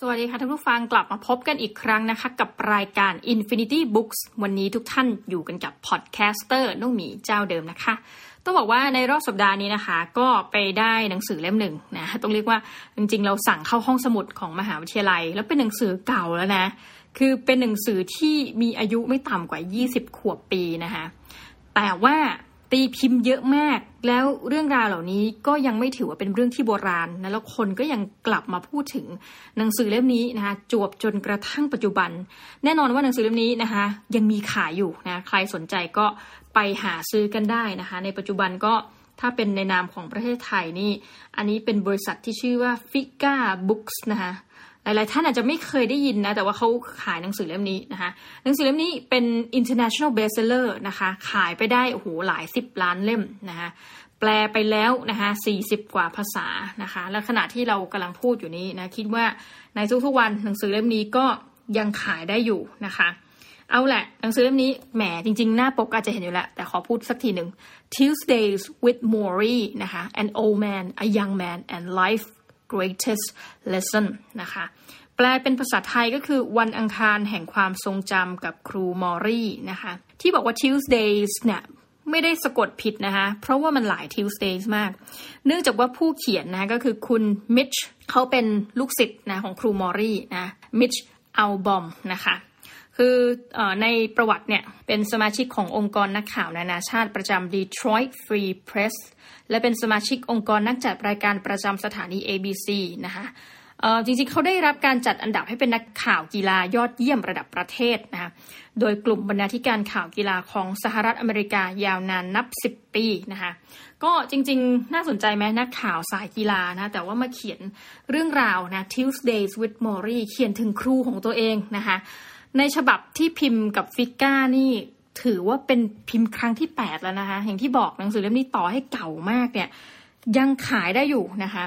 สวัสดีค่ะท่านผู้ฟังกลับมาพบกันอีกครั้งนะคะ กับรายการ Infinity Books วันนี้ทุกท่านอยู่กันกับ podcaster น้องหมีเจ้าเดิมนะคะ ต้องบอกว่าในรอบสัปดาห์นี้นะคะ ก็ไปได้หนังสือเล่มหนึ่งนะต้องเรียกว่าจริงๆ เราสั่งเข้าห้องสมุดของมหาวิทยาลัย แล้วเป็นหนังสือเก่าแล้วนะ คือเป็นหนังสือที่มีอายุไม่ต่ำกว่า 20 ขวบปีนะคะแต่ว่า ตีพิมพ์เยอะมาก แล้วเรื่องราวเหล่านี้ก็ยังไม่ถือว่าเป็นเรื่องที่โบราณนะแล้วคนก็ยังกลับมาพูดถึงหนังสือเล่มนี้นะคะจวบจนกระทั่งปัจจุบัน แน่นอนว่าหนังสือเล่มนี้นะคะ ยังมีขายอยู่นะใครสนใจก็ไปหาซื้อกันได้นะคะ ในปัจจุบันก็ถ้าเป็นในนามของประเทศไทยนี่ อันนี้เป็นบริษัทที่ชื่อว่า Fika Books นะคะ หลายๆท่านอาจจะไม่เคยได้ยินนะ แต่ว่าเขาขายหนังสือเล่มนี้นะคะ หนังสือเล่มนี้เป็น international bestseller นะคะ ขายไปได้โอ้โหหลายสิบล้านเล่มนะคะแปลไปแล้วนะคะ40 กว่าภาษานะคะ และขณะที่เรากำลังพูดอยู่นี้นะ คิดว่าในทุกๆวันหนังสือเล่มนี้ก็ยังขายได้อยู่นะคะ เอาแหละ หนังสือเล่มนี้แหมจริง ๆ หน้าปกอาจจะเห็นอยู่แล้ว แต่ขอพูดสักทีหนึ่ง Tuesdays with Maury นะคะ an old man a young man and life greatest lesson นะคะ แปลเป็นภาษาไทยก็คือวันอังคารแห่งความทรงจำกับครูมอรี่นะคะ ที่บอกว่า Tuesdays เนี่ยไม่ได้สะกดผิดนะคะ เพราะว่ามันหลาย Tuesdays มาก เนื่องจากว่าผู้เขียนนะก็คือคุณมิชเขาเป็นลูกศิษย์นะของครูมอรี่นะมิชอัลบอมนะคะ คืออในประวัติเนี่ยเป็นสมาชิกขององค์กรนักข่าวนานาชาติประจำ Detroit Free Press และเป็นสมาชิกองค์กรนักจัดรายการประจำสถานี ABC นะคะจริงๆ เขาได้รับการจัดอันดับให้เป็นนักข่าวกีฬายอดเยี่ยมระดับประเทศนะคะโดยกลุ่มบรรณาธิการข่าวกีฬาของสหรัฐอเมริกายาวนานนับ 10 ปีนะคะก็จริงๆ น่าสนใจไหมนักข่าวสายกีฬานะแต่ว่ามาเขียนเรื่องราวนะ Tuesdays with Morrie เขียนถึงครูของตัวเองนะคะ ในฉบับที่พิมพ์กับฟิก้านี่ถือว่าเป็นพิมพ์ครั้งที่8แล้วนะคะ อย่างที่บอกหนังสือเล่มนี้ต่อให้เก่ามากเนี่ย ยังขายได้อยู่นะคะ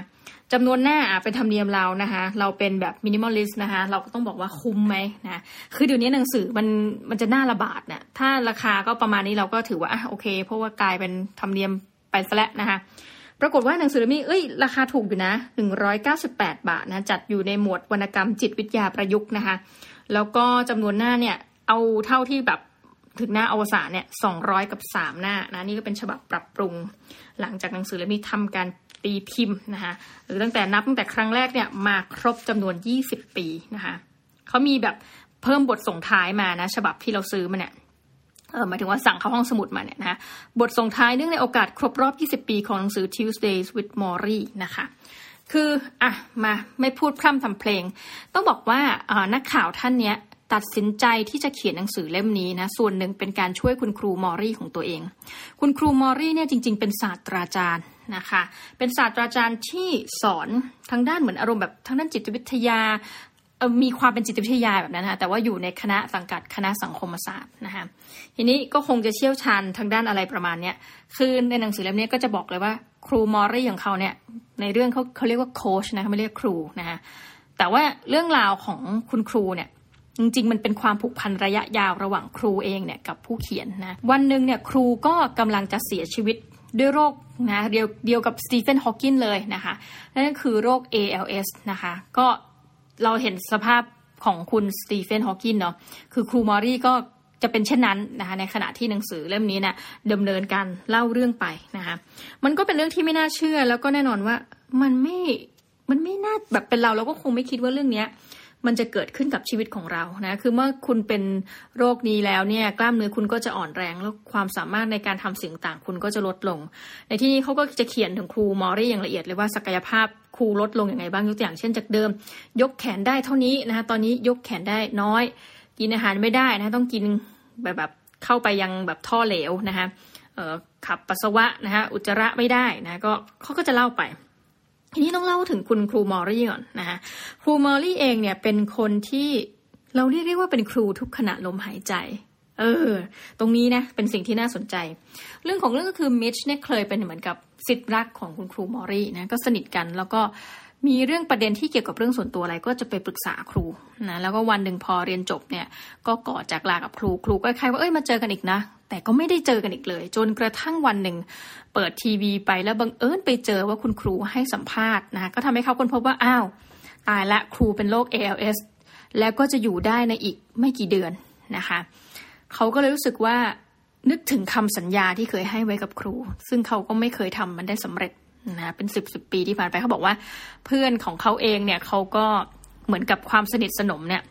จำนวนหน้าเป็นธรรมเนียมเรานะคะ เราเป็นแบบ minimalist นะคะ เราก็ต้องบอกว่าคุ้มไหมนะ คือเดี๋ยวนี้หนังสือมันมันจะหน่าระบาดเนะ่ยถ้าราคาก็ประมาณนี้เราก็ถือว่าอะโอเค เพราะว่ากลายเป็นธรรมเนียมไปซะแล้วนะคะ ปรากฏว่าหนังสือเล่มนี้เอ้ยราคาถูกอยู่นะ 198 บาทนะจัดอยู่ในหมวดวรรณกรรมจิตวิทยาประยุกต์นะคะแล้วก็จำนวนหน้าเนี่ยเอาเท่าที่แบบถึงหน้าอวสานเนี่ยสองร้อยกับสามหน้านะนี่ก็เป็นฉบับปรับปรุง หลังจากหนังสือเล่มนี้ทำการตีพิมพ์นะคะหรือตั้งแต่นับตั้งแต่ครั้งแรกเนี่ยมาครบจำนวน20ปีนะคะเขามีแบบเพิ่มบทส่งท้ายมานะ ฉบับที่เราซื้อมาเนี่ยเออ หมายถึงว่าสั่งเข้าห้องสมุดมาเนี่ยนะคะบทส่งท้ายเนื่องในโอกาสครบรอบ 20 ปีของหนังสือ Tuesdays with Maury นะคะคืออะมาไม่พูดพร่ำทำเพลง ต้องบอกว่านักข่าวท่านเนี้ยตัดสินใจที่จะเขียนหนังสือเล่มนี้นะส่วนหนึ่งเป็นการช่วยคุณครูมอรี่ของตัวเอง คุณครูมอรี่เนี่ยจริง ๆ เป็นศาสตราจารย์นะคะ เป็นศาสตราจารย์ที่สอนทางด้านเหมือนอารมณ์แบบทางด้านจิตวิทยา มีความเป็นจิตวิทยาแบบนั้นนะแต่ว่าอยู่ในคณะสังกัดคณะสังคมศาสตร์นะคะทีนี้ก็คงจะเชี่ยวชาญทางด้านอะไรประมาณเนี้ยคือในหนังสือเล่มนี้ก็จะบอกเลยว่าครูมอรี่ของเขาเนี่ยในเรื่องเขาเขาเรียกว่าโค้ชนะเขาไม่เรียกครูนะคะแต่ว่าเรื่องราวของคุณครูเนี่ยจริงๆ มันเป็นความผูกพันระยะยาวระหว่างครูเองเนี่ยกับผู้เขียนนะวันหนึ่งเนี่ยครูก็กำลังจะเสียชีวิตด้วยโรคนะเดียวเดียวกับสตีเฟนฮอว์กินเลยนะคะนั่นคือโรค ALS นะคะ ก็ เราเห็นสภาพของคุณสตีเฟนฮอว์กินเนาะคือครูมอรี่ก็จะเป็นเช่นนั้นนะคะในขณะที่หนังสือเล่มนี้เนี่ยดำเนินการเล่าเรื่องไปนะคะมันก็เป็นเรื่องที่ไม่น่าเชื่อ แล้วก็แน่นอนว่ามันไม่มันไม่น่าแบบเป็นเราเราก็คงไม่คิดว่าเรื่องเนี้ย มันจะเกิดขึ้นกับชีวิตของเรานะคือเมื่อคุณเป็นโรคนี้แล้วเนี่ยกล้ามเนื้อคุณก็จะอ่อนแรงแล้วความสามารถในการทำสิ่งต่างคุณก็จะลดลง ในที่นี้เขาก็จะเขียนถึงครูมอรี่อย่างละเอียดเลยว่าศักยภาพครูลดลงอย่างไรบ้างยกตัวอย่างเช่นจากเดิม ยกแขนได้เท่านี้นะคะตอนนี้ยกแขนได้น้อย กินอาหารไม่ได้นะต้องกินแบบแบบเข้าไปยังแบบท่อเหลวนะคะขับปัสสาวะนะคะอุจจาระไม่ได้นะก็เขาก็จะเล่าไป ทีนี้ต้องเล่าถึงคุณครูมอรี่ก่อนนะคะครูมอรี่เองเนี่ยเป็นคนที่เราเรียกได้ว่าเป็นครูทุกขณะลมหายใจ เออ ตรงนี้นะเป็นสิ่งที่น่าสนใจ เรื่องของเรื่องก็คือมิชเนี่ยเคยเป็นเหมือนกับสิทธิ์รักของคุณครูมอรี่นะก็สนิทกันแล้วก็มีเรื่องประเด็นที่เกี่ยวกับเรื่องส่วนตัวอะไรก็จะไปปรึกษาครูนะแล้วก็วันหนึ่งพอเรียนจบเนี่ยก็กอดจากลากับครูครูก็คล้ายว่าเอ้ยมาเจอกันอีกนะ แต่ก็ไม่ได้เจอกันอีกเลย จนกระทั่งวันหนึ่ง เปิดทีวีไปแล้วบังเอิญไปเจอว่าคุณครูให้สัมภาษณ์นะก็ทำให้เขาค้นพบว่าอ้าวตายละครูเป็นโรค ALS แล้วก็จะอยู่ได้ในอีกไม่กี่เดือนนะคะเขาก็เลยรู้สึกว่านึกถึงคำสัญญาที่เคยให้ไว้กับครู ซึ่งเขาก็ไม่เคยทำมันได้สำเร็จนะเป็นสิบสิบปีที่ผ่านไปเขาบอกว่า เพื่อนของเขาเองเนี่ยเขาก็เหมือนกับความสนิทสนมเนี่ย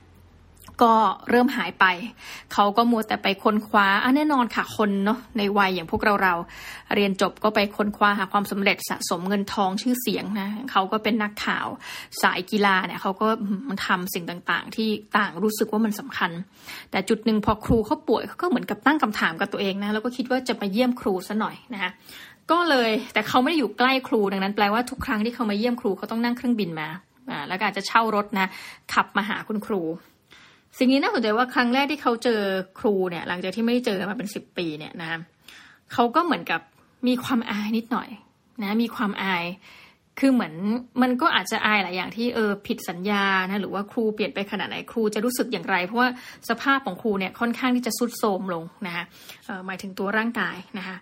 ก็เริ่มหายไป เขาก็มัวแต่ไปค้นคว้าอะแน่นอนค่ะคนเนาะในวัยอย่างพวกเราเราเรียนจบก็ไปค้นคว้าหาความสำเร็จสะสมเงินทองชื่อเสียงนะเขาก็เป็นนักข่าวสายกีฬาเนี่ยเขาก็มันทำสิ่งต่างๆ ที่ต่างรู้สึกว่ามันสำคัญ แต่จุดหนึ่งพอครูเขาป่วยเขาก็เหมือนกับตั้งคำถามกับตัวเองนะแล้วก็คิดว่าจะไปเยี่ยมครูซะหน่อยนะคะก็เลยแต่เขาไม่ได้อยู่ใกล้ครูดังนั้นแปลว่าทุกครั้งที่เขามาเยี่ยมครูเขาต้องนั่งเครื่องบินมาอ่าแล้วก็อาจจะเช่ารถนะขับมาหาคุณครู สิ่งนี้น่าสนใจว่าครั้งแรกที่เขาเจอครูเนี่ย หลังจากที่ไม่เจอมาเป็นสิบปีเนี่ยนะเขาก็เหมือนกับมีความอายนิดหน่อยนะมีความอายคือเหมือนมันก็อาจจะอายหลายอย่างที่เออผิดสัญญานะหรือว่าครูเปลี่ยนไปขนาดไหนครูจะรู้สึกอย่างไร เพราะว่าสภาพของครูเนี่ยค่อนข้างที่จะสุดโทรมลงนะคะหมายถึงตัวร่างกายนะคะ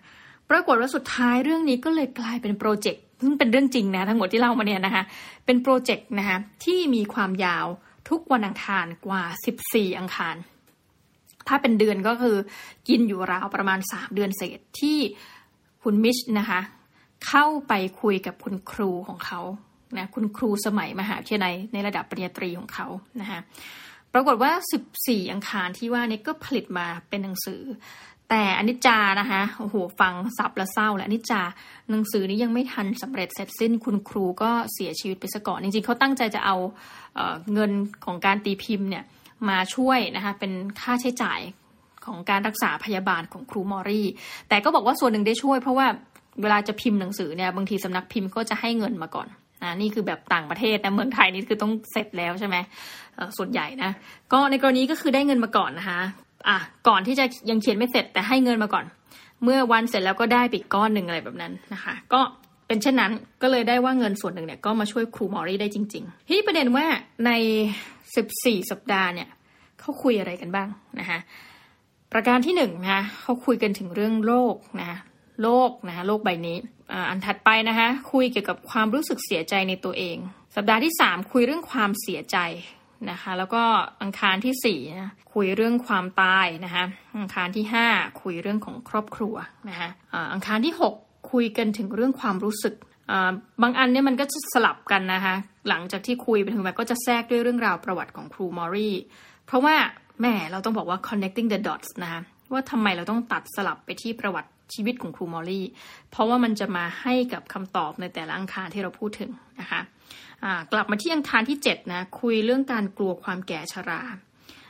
ปรากฏว่าสุดท้ายเรื่องนี้ก็เลยกลายเป็นโปรเจกต์ซึ่งเป็นเรื่องจริงนะทั้งหมดที่เล่ามาเนี่ยนะคะเป็นโปรเจกต์นะคะที่มีความยาว ทุกวันอังคารกว่า 14 อังคาร ถ้าเป็นเดือนก็คือกินอยู่ราวประมาณ 3 เดือนเศษที่คุณมิชนะคะเข้าไปคุยกับคุณครูของเขานะคุณครูสมัยมหาวิทยาลัยในระดับปริญญาตรีของเขานะคะปรากฏว่า 14 อังคารที่ว่านี้ก็ผลิตมาเป็นหนังสือ แต่อนิจจานะคะโอ้โหฟังสับและเศร้าและอนิจจาหนังสือนี้ยังไม่ทันสำเร็จเสร็จสิ้นคุณครูก็เสียชีวิตไปซะก่อนจริงๆเขาตั้งใจจะเอาเงินของการตีพิมพ์เนี่ยมาช่วยนะคะเป็นค่าใช้จ่ายของการรักษาพยาบาลของครูมอรี่ แต่ก็บอกว่าส่วนหนึ่งได้ช่วย เพราะว่าเวลาจะพิมพ์หนังสือเนี่ยบางทีสำนักพิมพ์ก็จะให้เงินมาก่อนนะนี่คือแบบต่างประเทศนะเมืองไทยนี่คือต้องเสร็จแล้วใช่ไหมส่วนใหญ่นะก็ในกรณีก็คือได้เงินมาก่อนนะคะ อะก่อนที่จะยังเขียนไม่เสร็จแต่ให้เงินมาก่อน เมื่อวันเสร็จแล้วก็ได้ปีกก้อนหนึ่งอะไรแบบนั้นนะคะ ก็เป็นเช่นนั้นก็เลยได้ว่าเงินส่วนหนึ่งเนี่ยก็มาช่วยครูมอรี่ได้จริงๆที่ประเด็นว่าใน 14 สัปดาห์เนี่ยเขาคุยอะไรกันบ้างนะคะประการที่หนึ่งนะคะเขาคุยกันถึงเรื่องโลกนะโลกนะโลกใบนี้อันถัดไปนะคะคุยเกี่ยวกับความรู้สึกเสียใจในตัวเอง สัปดาห์ที่ 3 คุยเรื่องความเสียใจ นะคะ แล้วก็อังคารที่4นะคุยเรื่องความตายนะคะอังคารที่5คุยเรื่องของครอบครัวนะคะอังคารที่6คุยกันถึงเรื่องความรู้สึกบางอันเนี่ยมันก็จะสลับกันนะคะหลังจากที่คุยไปถึงแบบก็จะแทรกด้วยเรื่องราวประวัติของครูมอรี่เพราะว่าแม่เราต้องบอกว่า connecting the dots นะคะว่าทำไมเราต้องตัดสลับไปที่ประวัติ ชีวิตของครูมอรี่ เพราะว่ามันจะมาให้กับคำตอบในแต่ละอังคารที่เราพูดถึงนะคะกลับมาที่อังคารที่7นะคุยเรื่องการกลัวความแก่ชรา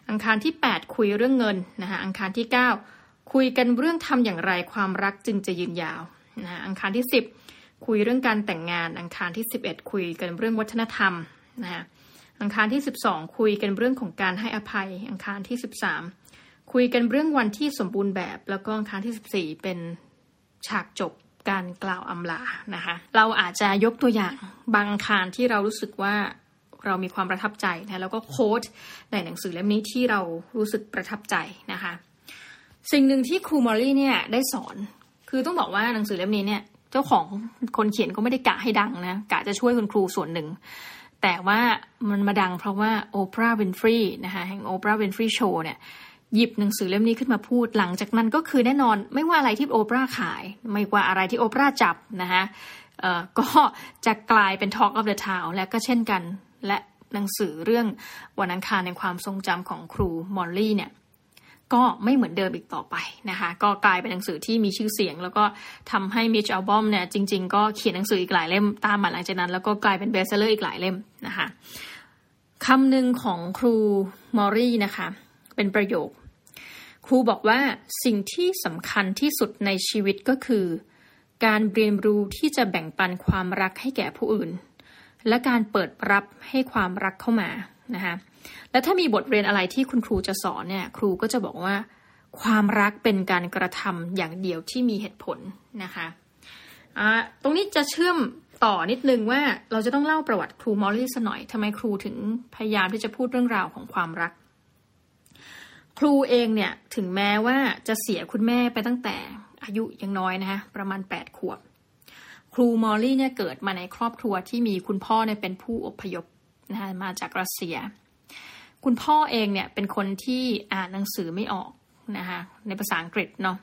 อังคารที่ 8 คุยเรื่องเงินนะคะอังคารที่ 9 คุยกันเรื่องทำอย่างไรความรักจึงจะยืนยาวนะอังคารที่ 10 คุยเรื่องการแต่งงาน อังคารที่ 11 คุยกันเรื่องวัฒนธรรมนะอังคารที่ 12 คุยกันเรื่องของการให้อภัย อังคารที่ 13 คุยกันเรื่องวันที่สมบูรณ์แบบ แล้วก็อังที่ 14 เป็นฉากจบการกล่าวอำลานะคะ เราอาจจะยกตัวอย่างบางอังคารที่เรารู้สึกว่าเรามีความประทับใจนะแล้วก็ quote ในหนังสือเล่มนี้ที่เรารู้สึกประทับใจนะคะ สิ่งหนึ่งที่ครูมอรี่เนี่ยได้สอน คือต้องบอกว่าหนังสือเล่มนี้เนี่ย เจ้าของคนเขียนก็ไม่ได้กะให้ดังนะกะจะช่วยคุณครูส่วนหนึ่ง แต่ว่ามันมาดังเพราะว่าโอปราห์วินฟรีย์นะคะแห่งโอปราห์วินฟรีย์โชว์เนี่ย หยิบหนังสือเล่มนี้ขึ้นมาพูด หลังจากนั้นก็คือแน่นอนไม่ว่าอะไรที่โอปราขาย ไม่ว่าอะไรที่โอปราจับนะคะก็จะกลายเป็น Talk of the Town และก็เช่นกัน และหนังสือเรื่องวันอังคารในความทรงจำของครูมอรี่เนี่ยก็ไม่เหมือนเดิมอีกต่อไปนะคะก็กลายเป็นหนังสือที่มีชื่อเสียง แล้วก็ทำให้มิชอัลบอมเนี่ยจริง ๆ ก็เขียนหนังสืออีกหลายเล่มตามมาหลังจากนั้น แล้วก็กลายเป็น bestseller อีกหลายเล่มนะคะคำหนึ่งของครูมอรี่นะคะเป็นประโยค ครูบอกว่าสิ่งที่สำคัญที่สุดในชีวิตก็คือ การเรียนรู้ที่จะแบ่งปันความรักให้แก่ผู้อื่น และการเปิดรับให้ความรักเข้ามานะคะและถ้ามีบทเรียนอะไรที่คุณครูจะสอนเนี่ยครูก็จะบอกว่า ความรักเป็นการกระทำอย่างเดียวที่มีเหตุผลนะคะตรงนี้จะเชื่อมต่อนิดนึงว่าเราจะต้องเล่าประวัติครูมอลลี่สัหน่อยทำไมครูถึงพยายามที่จะพูดเรื่องราวของความรัก ครูเองเนี่ยถึงแม้ว่าจะเสียคุณแม่ไปตั้งแต่อายุยังน้อยนะคะประมาณแปดขวบ ครูมอลลี่เนี่ยเกิดมาในครอบครัวที่มีคุณพ่อเนี่ยเป็นผู้อพยพนะคะมาจากรัสเซีย คุณพ่อเองเนี่ยเป็นคนที่อ่านหนังสือไม่ออกนะคะในภาษาอังกฤษเนาะ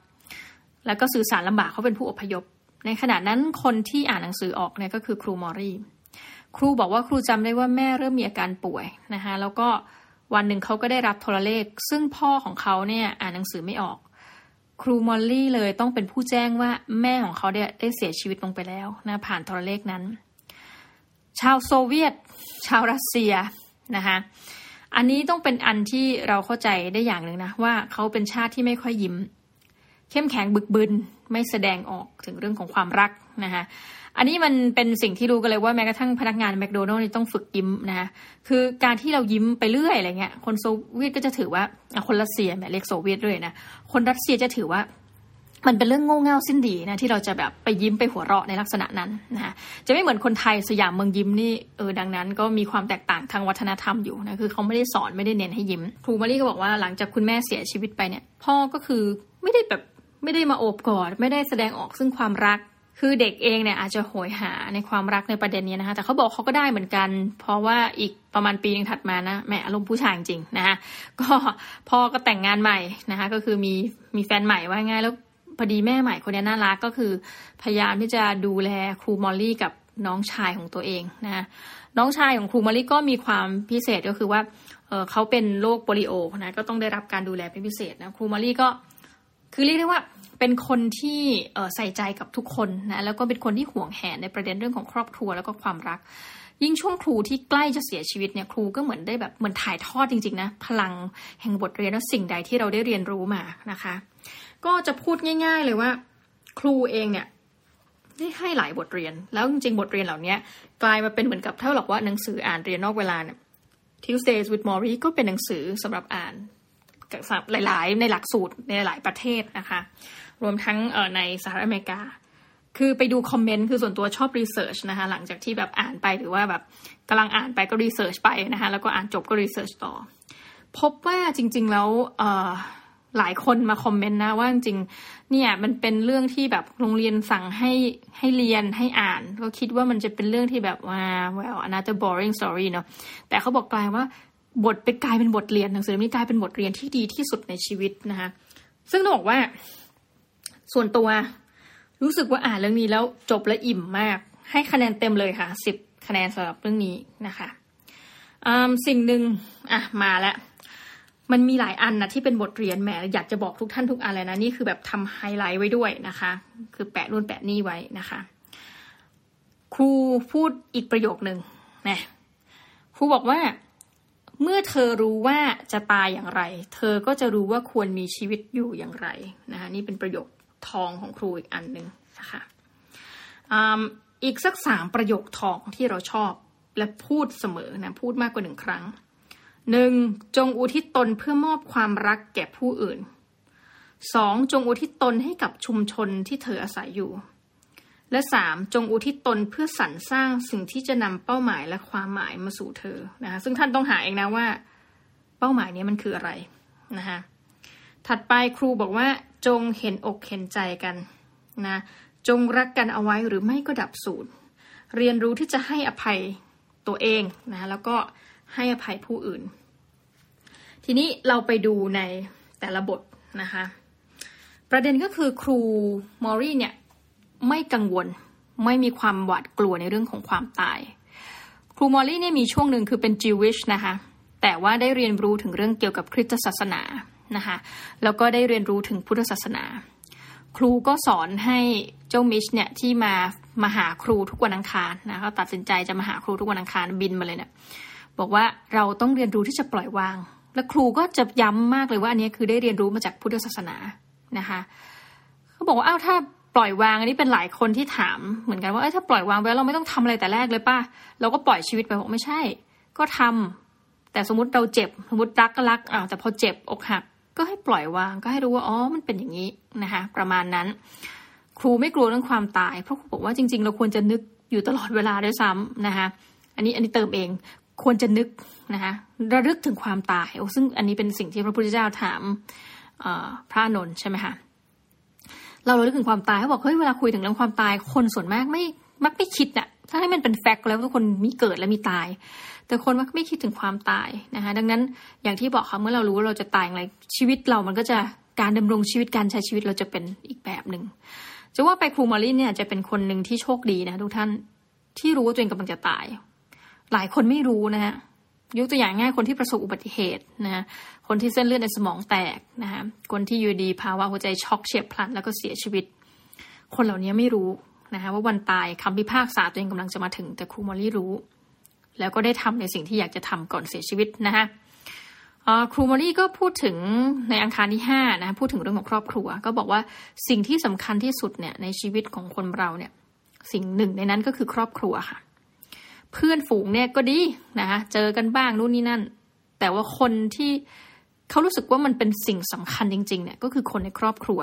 แล้วก็สื่อสารลำบากเขาเป็นผู้อพยพ ในขณะนั้นคนที่อ่านหนังสือออกเนี่ยก็คือครูมอรี่ ครูบอกว่าครูจำได้ว่าแม่เริ่มมีอาการป่วยนะคะแล้วก็ วันหนึ่งเขาก็ได้รับโทรเลข ซึ่งพ่อของเขาเนี่ยอ่านหนังสือไม่ออก ครูมอลลี่เลยต้องเป็นผู้แจ้งว่าแม่ของเขาได้ได้เสียชีวิตลงไปแล้วนะผ่านโทรเลขนั้น ชาวโซเวียต ชาวรัสเซียนะคะอันนี้ต้องเป็นอันที่เราเข้าใจได้อย่างหนึ่งนะว่าเขาเป็นชาติที่ไม่ค่อยยิ้ม เข้มแข็งบึกบึนไม่แสดงออกถึงเรื่องของความรักนะคะ อันนี้มันเป็นสิ่งที่รู้กันเลยว่าแม้กระทั่งพนักงานแมคโดนัลล์นี่ต้องฝึกยิ้มนะคะคือการที่เรายิ้มไปเรื่อยอะไรเงี้ย คนโซเวียตก็จะถือว่าคนรัสเซียไม่เรียกโซเวียตด้วยนะ คนรัสเซียจะถือว่ามันเป็นเรื่องโง่เง่าสิ้นดีนะที่เราจะแบบไปยิ้มไปหัวเราะในลักษณะนั้นนะคะจะไม่เหมือนคนไทยสยามเมืองยิ้มนี่เออดังนั้นก็มีความแตกต่างทางวัฒนธรรมอยู่นะคือเขาไม่ได้สอนไม่ได้เน้นให้ยิ้มครูมอรี่ก็บอกว่าหลังจากคุณแม่เสียชีวิตไปเนี่ย พ่อก็คือไม่ได้แบบไม่ได้มาโอบกอด ไม่ได้แสดงออกซึ่งความรัก คือเด็กเองเนี่ยอาจจะโหยหาในความรักในประเด็นนี้นะคะ แต่เขาบอกเขาก็ได้เหมือนกัน เพราะว่าอีกประมาณปีนึงถัดมานะแม่อารมณ์ผู้ชายจริงนะคะก็พ่อก็แต่งงานใหม่นะคะ ก็คือมีมีแฟนใหม่ว่าง่ายแล้วพอดีแม่ใหม่คนนี้น่ารักก็คือพยายามที่จะดูแลครูมอลลี่กับน้องชายของตัวเองนะะน้องชายของครูมอลลี่ก็มีความพิเศษก็คือว่าเเขาเป็นโรคโปลิโอนะก็ต้องได้รับการดูแลเป็นพิเศษนะครูมอลลี่ก็คือเรียกได้ว่า เป็นคนที่ใส่ใจกับทุกคนนะแล้วก็เป็นคนที่ห่วงแหนในประเด็นเรื่องของครอบครัวแล้วก็ความรัก ยิ่งช่วงครูที่ใกล้จะเสียชีวิตเนี่ยครูก็เหมือนได้แบบเหมือนถ่ายทอดจริงๆนะพลังแห่งบทเรียนและสิ่งใดที่เราได้เรียนรู้มานะคะ ก็จะพูดง่าย ๆ เลยว่า ครูเองเนี่ยได้ให้หลายบทเรียน แล้วจริงๆ บทเรียนเหล่านี้กลายมาเป็นเหมือนกับเท่าหรอกว่าหนังสืออ่านเรียนนอกเวลาเนี่ย Tuesdays with Morrie ก็เป็นหนังสือสำหรับอ่านหลายๆ ในหลักสูตรในหลายประเทศนะคะ รวมทั้งในสหรัฐอเมริกา คือไปดูคอมเมนต์คือส่วนตัวชอบ research นะคะหลังจากที่แบบอ่านไปหรือว่าแบบกำลังอ่านไปก็ research ไปนะคะแล้วก็อ่านจบก็ research ต่อ พบว่าจริง ๆ แล้วหลายคนมาคอมเมนต์นะว่าจริงๆเนี่ยมันเป็นเรื่องที่แบบโรงเรียนสั่งให้ให้เรียนให้อ่าน ก็คิดว่ามันจะเป็นเรื่องที่แบบว่า well another boring story เนาะแต่เขาบอกกลายว่าบทเป็นกลายเป็นบทเรียนหนังสือนี้กลายเป็นบทเรียนที่ดีที่สุดในชีวิตนะคะซึ่งต้องบอกว่า ส่วนตัว รู้สึกว่าอ่านเรื่องนี้แล้วจบและอิ่มมาก ให้คะแนนเต็มเลยค่ะสิบคะแนนสำหรับเรื่องนี้นะคะสิ่งหนึ่งอะมาแล้วมันมีหลายอันนะที่เป็นบทเรียนแหมอยากจะบอกทุกท่านทุกอันเลยนะนี่คือแบบทำไฮไลท์ไว้ด้วยนะคะ คือแปะนู่นแปะนี่ไว้นะคะ ครูพูดอีกประโยคหนึ่งนะครูบอกว่า เมื่อเธอรู้ว่าจะตายอย่างไร เธอก็จะรู้ว่าควรมีชีวิตอยู่อย่างไรนะคะนี่เป็นประโยค ทองของครูอีกอันหนึ่งนะคะอีกสักสามประโยคทองที่เราชอบและพูดเสมอนะพูดมากกว่าหนึ่งครั้งหนึ่งจงอุทิศตนเพื่อมอบความรักแก่ผู้อื่นสองจงอุทิศตนให้กับชุมชนที่เธออาศัยอยู่ และสามจงอุทิศตนเพื่อสรรสร้างสิ่งที่จะนำเป้าหมายและความหมายมาสู่เธอนะคะซึ่งท่านต้องหาเองนะว่า เป้าหมายนี้มันคืออะไรนะคะ ถัดไปครูบอกว่าจงเห็นอกเห็นใจกันนะจงรักกันเอาไว้หรือไม่ก็ดับสูญเรียนรู้ที่จะให้อภัยตัวเองนะแล้วก็ให้อภัยผู้อื่น ทีนี้เราไปดูในแต่ละบทนะคะประเด็นก็คือครูมอรี่เนี่ยไม่กังวลไม่มีความหวาดกลัวในเรื่องของความตาย ครูมอลลี่เนี่ยมีช่วงหนึ่งคือเป็นจิวิชนะคะแต่ว่าได้เรียนรู้ถึงเรื่องเกี่ยวกับคริสตศาสนา นะคะแล้วก็ได้เรียนรู้ถึงพุทธศาสนา ครูก็สอนให้เจ้ามิชเนี่ยที่มามาหาครูทุกวันอังคารนะเขาตัดสินใจจะมาหาครูทุกวันอังคารบินมาเลยเนี่ยบอกว่าเราต้องเรียนรู้ที่จะปล่อยวาง และครูก็จะย้ำมากเลยว่าอันนี้คือได้เรียนรู้มาจากพุทธศาสนานะคะเขาบอกว่าอ้าวถ้าปล่อยวางอันนี้เป็นหลายคนที่ถามเหมือนกันว่าเออถ้าปล่อยวางไว้เราไม่ต้องทำอะไรแต่แรกเลยป่ะเราก็ปล่อยชีวิตไปบอกไม่ใช่ ก็ทำแต่สมมติเราเจ็บ สมมติรักก็รักอ่าวแต่พอเจ็บอกหัก ก็ให้ปล่อยวางก็ให้รู้ว่าอ๋อมันเป็นอย่างนี้นะคะประมาณนั้น ครูไม่กลัวเรื่องความตาย เพราะครูบอกว่าจริง ๆ เราควรจะนึกอยู่ตลอดเวลาด้วยซ้ำนะคะอันนี้อันนี้เติมเองควรจะนึกนะคะระลึกถึงความตายโอ้ซึ่งอันนี้เป็นสิ่งที่พระพุทธเจ้าถามพระนนท์ใช่ไหมคะเราระลึกถึงความตายเขาบอกเฮ้ยเวลาคุยถึงเรื่องความตายคนส่วนมากไม่มักไม่คิดอะ ถ้าให้มันเป็นแฟกต์แล้วทุกคนมีเกิดและมีตาย แต่คนมักไม่คิดถึงความตายนะคะดังนั้นอย่างที่บอกค่ะเมื่อเรารู้ว่าเราจะตายอะไรชีวิตเรามันก็จะการดำรงชีวิตการใช้ชีวิตเราจะเป็นอีกแบบหนึ่งจะว่าไปครูมารีเนี่ยจะเป็นคนหนึ่งที่โชคดีนะทุกท่านที่รู้ว่าตัวเองกำลังจะตาย หลายคนไม่รู้นะฮะยกตัวอย่างง่ายคนที่ประสบอุบัติเหตุนะฮะคนที่เส้นเลือดในสมองแตกนะฮะคนที่อยู่ดีภาวะหัวใจช็อกเฉียบพลันแล้วก็เสียชีวิต คนเหล่านี้ไม่รู้ นะคะว่าวันตายคำพิพากษาตัวเองกำลังจะมาถึง แต่ครูมอลลี่รู้ แล้วก็ได้ทำในสิ่งที่อยากจะทำก่อนเสียชีวิตนะคะครูมอลลี่ก็พูดถึงในอังคารที่ห้านะพูดถึงเรื่องของครอบครัว ก็บอกว่าสิ่งที่สำคัญที่สุดเนี่ยในชีวิตของคนเราเนี่ย สิ่งหนึ่งในนั้นก็คือครอบครัวค่ะ เพื่อนฝูงเนี่ยก็ดีนะคะเจอกันบ้างนู่นนี่นั่น แต่ว่าคนที่ เขารู้สึกว่ามันเป็นสิ่งสำคัญจริงๆเนี่ยก็คือคนในครอบครัว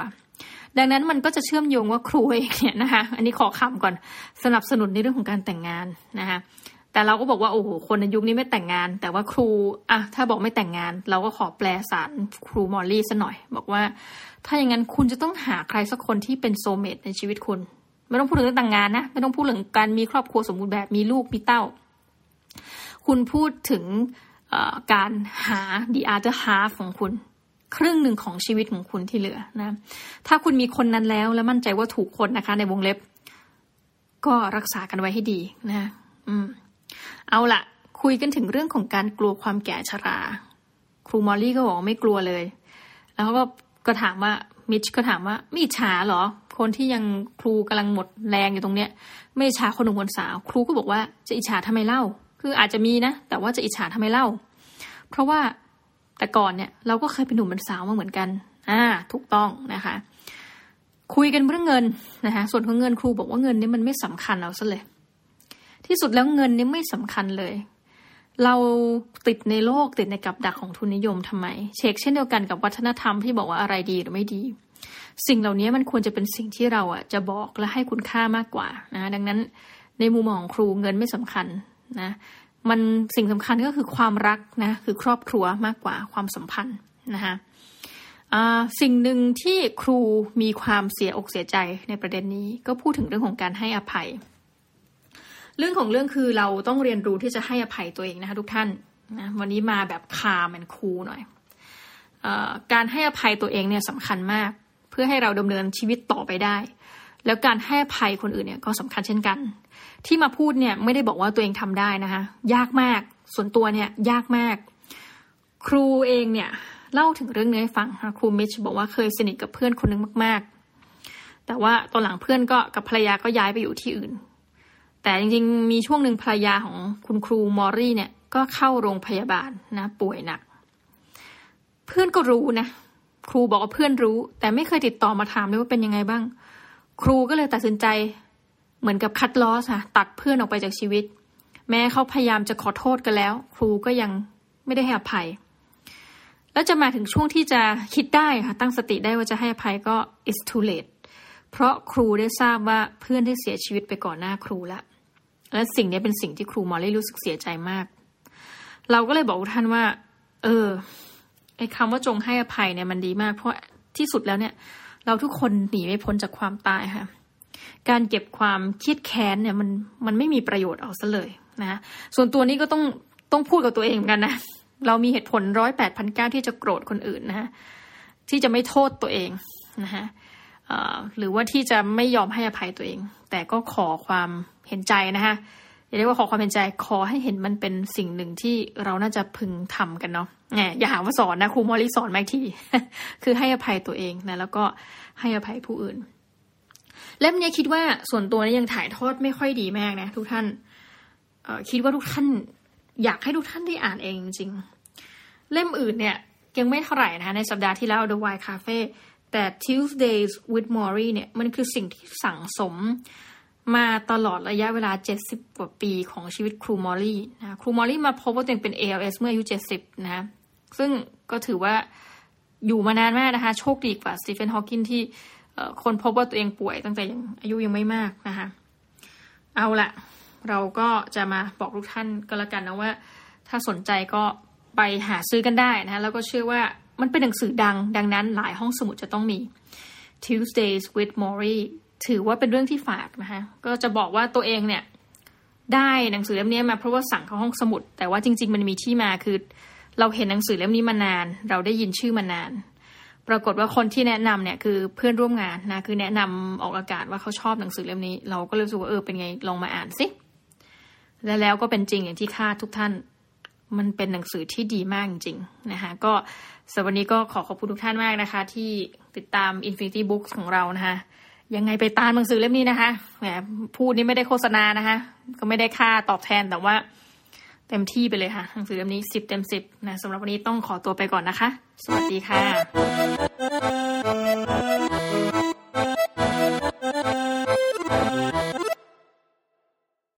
ดังนั้นมันก็จะเชื่อมโยงว่าครูเองเนี่ยนะคะอันนี้ขอคำก่อนสนับสนุนในเรื่องของการแต่งงานนะคะแต่เราก็บอกว่าโอ้โหคนในยุคนี้ไม่แต่งงาน แต่ว่าครูอะถ้าบอกไม่แต่งงาน เราก็ขอแปลสารครูมอลลี่ซะหน่อย บอกว่า ถ้าอย่างนั้นคุณจะต้องหาใครสักคนที่เป็นโซเมตในชีวิตคุณ ไม่ต้องพูดถึงเรื่องแต่งงานนะไม่ต้องพูดถึงการมีครอบครัวสมบูรณ์แบบมีลูกมีเต้า คุณพูดถึง การหา the other half ของคุณ ครึ่งหนึ่งของชีวิตของคุณที่เหลือนะ ถ้าคุณมีคนนั้นแล้วและมั่นใจว่าถูกคนนะคะ ในวงเล็บ ก็รักษากันไว้ให้ดีนะอืม เอาละคุยกันถึงเรื่องของการกลัวความแก่ชรา ครูมอลลี่ก็บอกไม่กลัวเลย แล้วก็ก็ถามว่ามิชก็ถามว่าไม่อิจฉาหรอ คนที่ยังครูกำลังหมดแรงอยู่ตรงเนี้ย ไม่อิจฉาคนหนุ่มคนสาว ครูก็บอกว่าจะอิจฉาทำไมเล่า คืออาจจะมีนะ แต่ว่าจะอิจฉาทำไมเล่า เพราะว่าแต่ก่อนเนี่ยเราก็เคยเป็นหนุ่มเป็นสาวมาเหมือนกัน อ่า ถูกต้องนะคะ คุยกันเรื่องเงินนะคะส่วนของเงินครูบอกว่าเงินนี่มันไม่สำคัญเอาซะเลย ที่สุดแล้วเงินนี่ไม่สำคัญเลย เราติดในโลกติดในกับดักของทุนนิยมทำไม เชกเช่นเดียวกันกับวัฒนธรรมที่บอกว่าอะไรดีหรือไม่ดี สิ่งเหล่านี้มันควรจะเป็นสิ่งที่เราอะจะบอกและให้คุณค่ามากกว่านะดังนั้นในมุมมองของครูเงินไม่สำคัญนะ มันสิ่งสำคัญก็คือความรักนะคือครอบครัวมากกว่าความสัมพันธ์นะคะสิ่งหนึ่งที่ครูมีความเสียอกเสียใจในประเด็นนี้ ก็พูดถึงเรื่องของการให้อภัย เรื่องของเรื่องคือเราต้องเรียนรู้ที่จะให้อภัยตัวเองนะคะทุกท่านนะวันนี้มาแบบคาแมนครูหน่อยอการให้อภัยตัวเองเนี่ยสำคัญมาก เพื่อให้เราดำเนินชีวิตต่อไปได้ แล้วการให้อภัยคนอื่นเนี่ยก็สำคัญเช่นกัน ที่มาพูดเนี่ยไม่ได้บอกว่าตัวเองทำได้นะคะยากมากส่วนตัวเนี่ยยากมาก ครูเองเนี่ยเล่าถึงเรื่องนี้ให้ฟังครูมิชบอกว่าเคยสนิทกับเพื่อนคนนึงมาก ๆ แต่ว่าตอนหลังเพื่อนก็กับภรรยาก็ย้ายไปอยู่ที่อื่น แต่จริงๆมีช่วงหนึ่งภรรยาของคุณครูมอรี่เนี่ยก็เข้าโรงพยาบาลนะป่วยหนัก เพื่อนก็รู้นะ ครูบอกว่าเพื่อนรู้ แต่ไม่เคยติดต่อมาถามเลยว่าเป็นยังไงบ้าง ครูก็เลยตัดสินใจเหมือนกับคัดลอสค่ะตัดเพื่อนออกไปจากชีวิต แม้เขาพยายามจะขอโทษกันแล้ว ครูก็ยังไม่ได้ให้อภัย แล้วจะมาถึงช่วงที่จะคิดได้ค่ะตั้งสติได้ว่าจะให้อภัยก็ is too late เพราะครูได้ทราบว่าเพื่อนได้เสียชีวิตไปก่อนหน้าครูแล้วและสิ่งนี้เป็นสิ่งที่ครูมอลลี่รู้สึกเสียใจมาก เราก็เลยบอกท่านว่า เออไอ้คำว่าจงให้อภัยเนี่ยมันดีมาก เพราะที่สุดแล้วเนี่ย เราทุกคนหนีไม่พ้นจากความตายค่ะ การเก็บความเครียดแค้นเนี่ยมันมันไม่มีประโยชน์เอาซะเลยนะส่วนตัวนี้ก็ต้องต้องพูดกับตัวเองกันนะเรามีเหตุผลร้อยแปดพันเก้าที่จะโกรธคนอื่นนะที่จะไม่โทษตัวเองนะฮะหรือว่าที่จะไม่ยอมให้อภัยตัวเอง แต่ก็ขอความเห็นใจนะคะ เรียกว่าขอความเห็นใจขอให้เห็นมันเป็นสิ่งหนึ่งที่เราน่าจะพึงทำกันเนาะแหมอย่าหาว่าสอนนะครูมอลิสอนแม็กที คือให้อภัยตัวเองนะแล้วก็ให้อภัยผู้อื่น เล่มนี้คิดว่าส่วนตัวนี้ยังถ่ายทอดไม่ค่อยดีมากนะ ทุกท่านคิดว่าทุกท่าน อยากให้ทุกท่านได้อ่านเองจริงเล่มอื่นเนี่ยยังไม่เท่าไหร่นะในสัปดาห์ที่แล้ว The Wine Cafe แต่ Tuesdays with Maury เนี่ยมันคือสิ่งที่สั่งสม มาตลอดระยะเวลา 70 กว่าปีของชีวิตครูมอรี่นะครูมอรี่มาพบว่าตัวเองเป็น ALS เมื่ออายุ 70 นะซึ่งก็ถือว่าอยู่มานานมากนะคะ โชคดีกว่าสตีเฟนฮอว์กินที่คนพบว่าตัวเองป่วยตั้งแต่ยังอายุยังไม่มากนะคะเอาละเราก็จะมาบอกทุกท่านก็แล้วกันนะว่า ถ้าสนใจก็ไปหาซื้อกันได้นะแล้วก็เชื่อว่ามันเป็นหนังสือดัง ดังนั้นหลายห้องสมุดจะต้องมี Tuesdays with Maury ถือว่าเป็นเรื่องที่ฝากนะคะ ก็จะบอกว่าตัวเองเนี่ย ได้หนังสือเล่มนี้มาเพราะว่าสั่งเข้าห้องสมุด แต่ว่าจริง ๆ มันมีที่มาคือ เราเห็นหนังสือเล่มนี้มานาน เราได้ยินชื่อมานาน ปรากฏว่าคนที่แนะนำเนี่ยคือเพื่อนร่วมงานนะคือแนะนำออกอากาศว่าเขาชอบหนังสือเล่มนี้ เราก็เลยรู้สึกว่าเออเป็นไงลองมาอ่านสิและแล้วก็เป็นจริงอย่างที่คาดทุกท่านมันเป็นหนังสือที่ดีมากจริงๆนะคะก็สำหรับวันนี้ก็ขอขอบคุณทุกท่านมากนะคะ ที่ติดตาม Infinity Books ของเรานะคะ ยังไงไปตามหนังสือเล่มนี้นะคะ แหม พูดนี่ไม่ได้โฆษณานะคะ ก็ไม่ได้ค่าตอบแทนแต่ว่า เต็มที่ไปเลยค่ะ หนังสือเล่มนี้สิบเต็มสิบนะสำหรับวันนี้ต้องขอตัวไปก่อนนะคะ สวัสดีค่ะ